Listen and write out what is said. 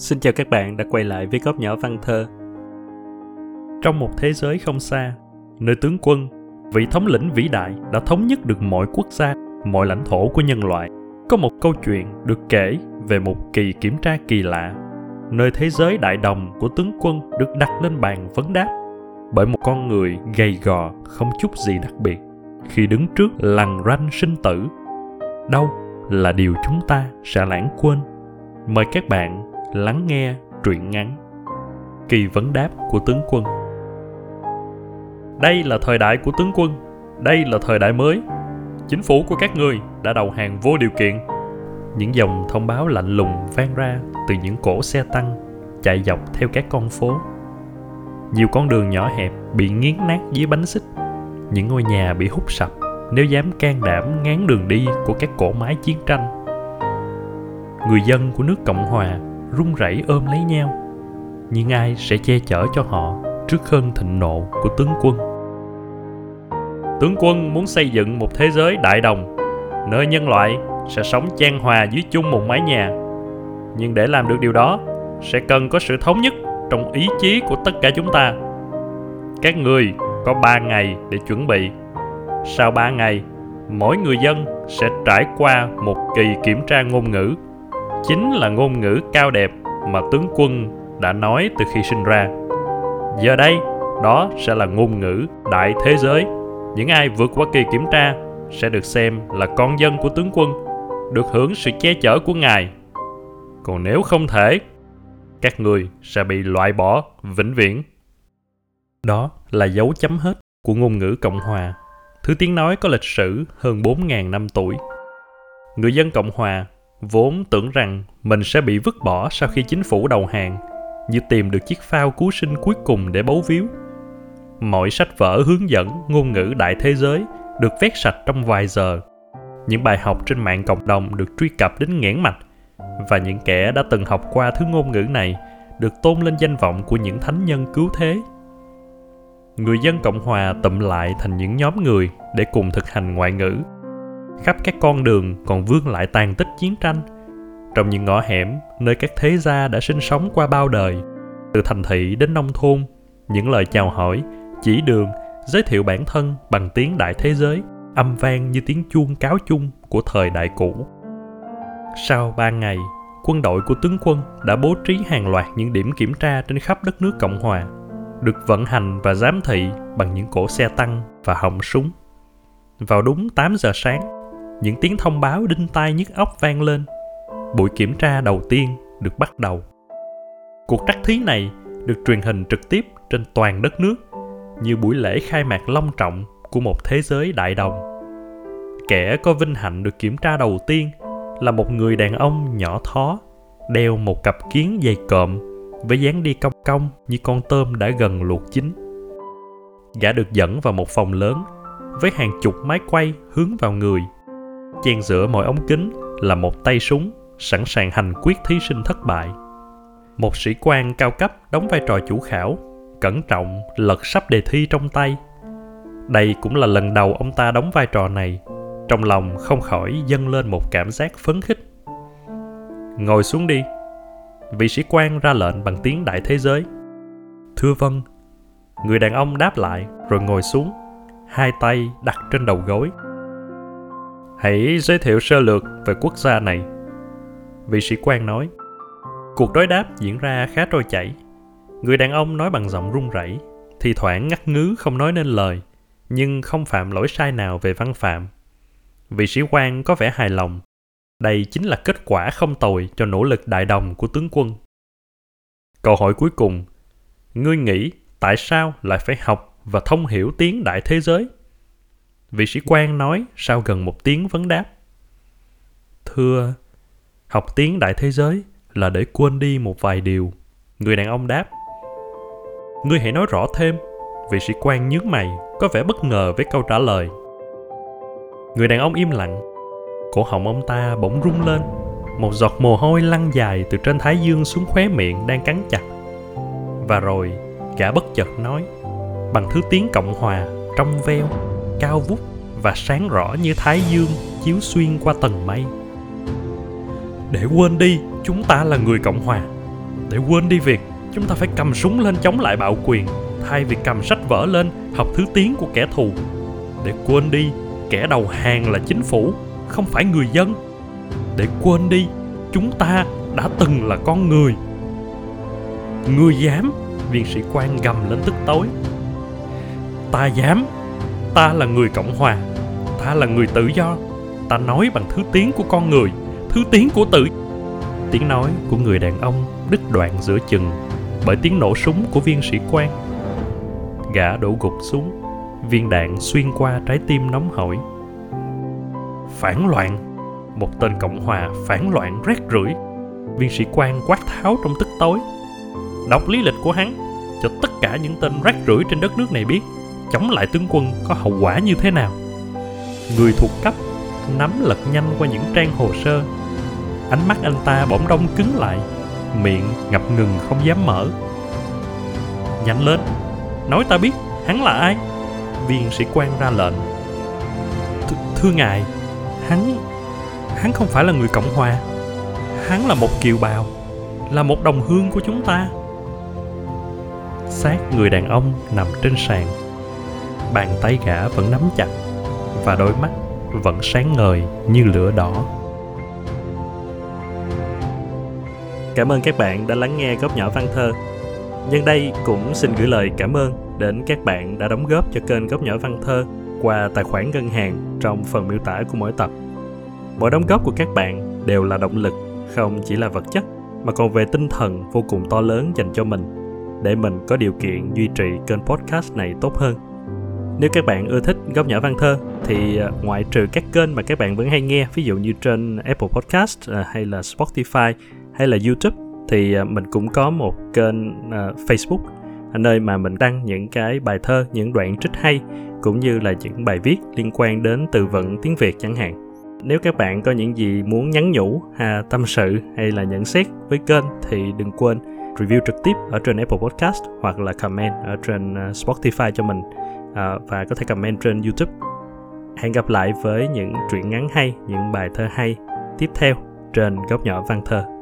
Xin chào các bạn đã quay lại với góc nhỏ văn thơ. Trong một thế giới không xa, nơi tướng quân, vị thống lĩnh vĩ đại đã thống nhất được mọi quốc gia, mọi lãnh thổ của nhân loại, có một câu chuyện được kể về một kỳ kiểm tra kỳ lạ. Nơi thế giới đại đồng của tướng quân được đặt lên bàn vấn đáp bởi một con người gầy gò không chút gì đặc biệt khi đứng trước lằn ranh sinh tử. Đâu là điều chúng ta sẽ lãng quên? Mời các bạn lắng nghe truyện ngắn kỳ vấn đáp của tướng quân. Đây là thời đại của tướng quân, đây là thời đại mới. Chính phủ của các ngươi đã đầu hàng vô điều kiện. Những dòng thông báo lạnh lùng vang ra từ những cổ xe tăng chạy dọc theo các con phố. Nhiều con đường nhỏ hẹp bị nghiến nát dưới bánh xích. Những ngôi nhà bị hút sập nếu dám can đảm ngán đường đi của các cỗ máy chiến tranh. Người dân của nước cộng hòa run rẩy ôm lấy nhau. Nhưng ai sẽ che chở cho họ trước cơn thịnh nộ của tướng quân? Tướng quân muốn xây dựng một thế giới đại đồng. Nơi nhân loại sẽ sống chan hòa dưới chung một mái nhà. Nhưng để làm được điều đó, sẽ cần có sự thống nhất trong ý chí của tất cả chúng ta. Các người có ba ngày để chuẩn bị. Sau ba ngày, mỗi người dân sẽ trải qua một kỳ kiểm tra ngôn ngữ chính là ngôn ngữ cao đẹp mà tướng quân đã nói từ khi sinh ra. Giờ đây, đó sẽ là ngôn ngữ đại thế giới. Những ai vượt qua kỳ kiểm tra sẽ được xem là con dân của tướng quân, được hưởng sự che chở của ngài. Còn nếu không thể, các người sẽ bị loại bỏ vĩnh viễn. Đó là dấu chấm hết của ngôn ngữ cộng hòa. Thứ tiếng nói có lịch sử hơn 4.000 năm tuổi. Người dân cộng hòa vốn tưởng rằng mình sẽ bị vứt bỏ sau khi chính phủ đầu hàng, như tìm được chiếc phao cứu sinh cuối cùng để bấu víu. Mọi sách vở hướng dẫn ngôn ngữ đại thế giới được vét sạch trong vài giờ. Những bài học trên mạng cộng đồng được truy cập đến nghẽn mạch, và những kẻ đã từng học qua thứ ngôn ngữ này được tôn lên danh vọng của những thánh nhân cứu thế. Người dân cộng hòa tụm lại thành những nhóm người để cùng thực hành ngoại ngữ khắp các con đường còn vương lại tàn tích chiến tranh. Trong những ngõ hẻm nơi các thế gia đã sinh sống qua bao đời, từ thành thị đến nông thôn, những lời chào hỏi, chỉ đường, giới thiệu bản thân bằng tiếng đại thế giới, âm vang như tiếng chuông cáo chung của thời đại cũ. Sau ba ngày, quân đội của tướng quân đã bố trí hàng loạt những điểm kiểm tra trên khắp đất nước cộng hòa, được vận hành và giám thị bằng những cỗ xe tăng và họng súng. Vào đúng 8 giờ sáng những tiếng thông báo đinh tai nhức óc vang lên. Buổi kiểm tra đầu tiên được bắt đầu. Cuộc trắc thí này được truyền hình trực tiếp trên toàn đất nước, như buổi lễ khai mạc long trọng của một thế giới đại đồng. Kẻ có vinh hạnh được kiểm tra đầu tiên là một người đàn ông nhỏ thó, đeo một cặp kiến dày cộm với dáng đi cong cong như con tôm đã gần luộc chín. Gã được dẫn vào một phòng lớn với hàng chục máy quay hướng vào người chen giữa mỗi ống kính là một tay súng sẵn sàng hành quyết thí sinh thất bại. Một sĩ quan cao cấp đóng vai trò chủ khảo, cẩn trọng, lật sắp đề thi trong tay. Đây cũng là lần đầu ông ta đóng vai trò này, trong lòng không khỏi dâng lên một cảm giác phấn khích. Ngồi xuống đi. Vị sĩ quan ra lệnh bằng tiếng đại thế giới. Thưa vâng. Người đàn ông đáp lại rồi ngồi xuống, hai tay đặt trên đầu gối. Hãy giới thiệu sơ lược về quốc gia này. Vị sĩ quan nói. Cuộc đối đáp diễn ra khá trôi chảy. Người đàn ông nói bằng giọng run rẩy, thì thoảng ngắt ngứ không nói nên lời, nhưng không phạm lỗi sai nào về văn phạm. Vị sĩ quan có vẻ hài lòng. Đây chính là kết quả không tồi cho nỗ lực đại đồng của tướng quân. Câu hỏi cuối cùng, ngươi nghĩ tại sao lại phải học và thông hiểu tiếng đại thế giới? Vị sĩ quan nói sau gần một tiếng vấn đáp. Thưa, học tiếng đại thế giới là để quên đi một vài điều. Người đàn ông đáp. Ngươi hãy nói rõ thêm. Vị sĩ quan nhướng mày, có vẻ bất ngờ với câu trả lời. Người đàn ông im lặng. Cổ họng ông ta bỗng rung lên. Một giọt mồ hôi lăn dài từ trên thái dương xuống khóe miệng đang cắn chặt. Và rồi, gã bất chợt nói, bằng thứ tiếng Cộng Hòa, trong veo, cao vút và sáng rõ như thái dương chiếu xuyên qua tầng mây. Để quên đi, chúng ta là người cộng hòa. Để quên đi việc chúng ta phải cầm súng lên chống lại bạo quyền, thay vì cầm sách vở lên học thứ tiếng của kẻ thù. Để quên đi, kẻ đầu hàng là chính phủ, không phải người dân. Để quên đi, chúng ta đã từng là con người. Người dám, viên sĩ quan gầm lên tức tối. Ta dám ta là người cộng hòa, ta là người tự do. Ta nói bằng thứ tiếng của con người, thứ tiếng của tự tiếng nói của người đàn ông đứt đoạn giữa chừng bởi tiếng nổ súng của viên sĩ quan. Gã đổ gục xuống, viên đạn xuyên qua trái tim nóng hổi. Phản loạn, một tên cộng hòa phản loạn rét rưởi. Viên sĩ quan quát tháo trong tức tối. Đọc lý lịch của hắn cho tất cả những tên rác rưởi trên đất nước này biết chống lại tướng quân có hậu quả như thế nào? Người thuộc cấp nắm lật nhanh qua những trang hồ sơ. Ánh mắt anh ta bỗng đông cứng lại, miệng ngập ngừng không dám mở. Nhanh lên, nói ta biết, hắn là ai? Viên sĩ quan ra lệnh. Th- thưa ngài, hắn hắn không phải là người cộng hòa. Hắn là một kiều bào, là một đồng hương của chúng ta. Xác người đàn ông nằm trên sàn bàn tay gã vẫn nắm chặt, và đôi mắt vẫn sáng ngời như lửa đỏ. Cảm ơn các bạn đã lắng nghe góc nhỏ văn thơ. Nhân đây cũng xin gửi lời cảm ơn đến các bạn đã đóng góp cho kênh góc nhỏ văn thơ qua tài khoản ngân hàng trong phần miêu tả của mỗi tập. Mỗi đóng góp của các bạn đều là động lực, không chỉ là vật chất, mà còn về tinh thần vô cùng to lớn dành cho mình, để mình có điều kiện duy trì kênh podcast này tốt hơn nếu các bạn ưa thích góc nhỏ văn thơ thì à, ngoại trừ các kênh mà các bạn vẫn hay nghe ví dụ như trên Apple Podcast à, hay là Spotify hay là YouTube thì à, mình cũng có một kênh Facebook nơi mà mình đăng những cái bài thơ, những đoạn trích hay cũng như là những bài viết liên quan đến từ vựng tiếng Việt chẳng hạn. Nếu các bạn có những gì muốn nhắn nhủ, à, tâm sự hay là nhận xét với kênh thì đừng quên review trực tiếp ở trên Apple Podcast hoặc là comment ở trên Spotify cho mình à, và có thể comment trên YouTube. Hẹn gặp lại với những truyện ngắn hay, những bài thơ hay tiếp theo trên góc nhỏ văn thơ.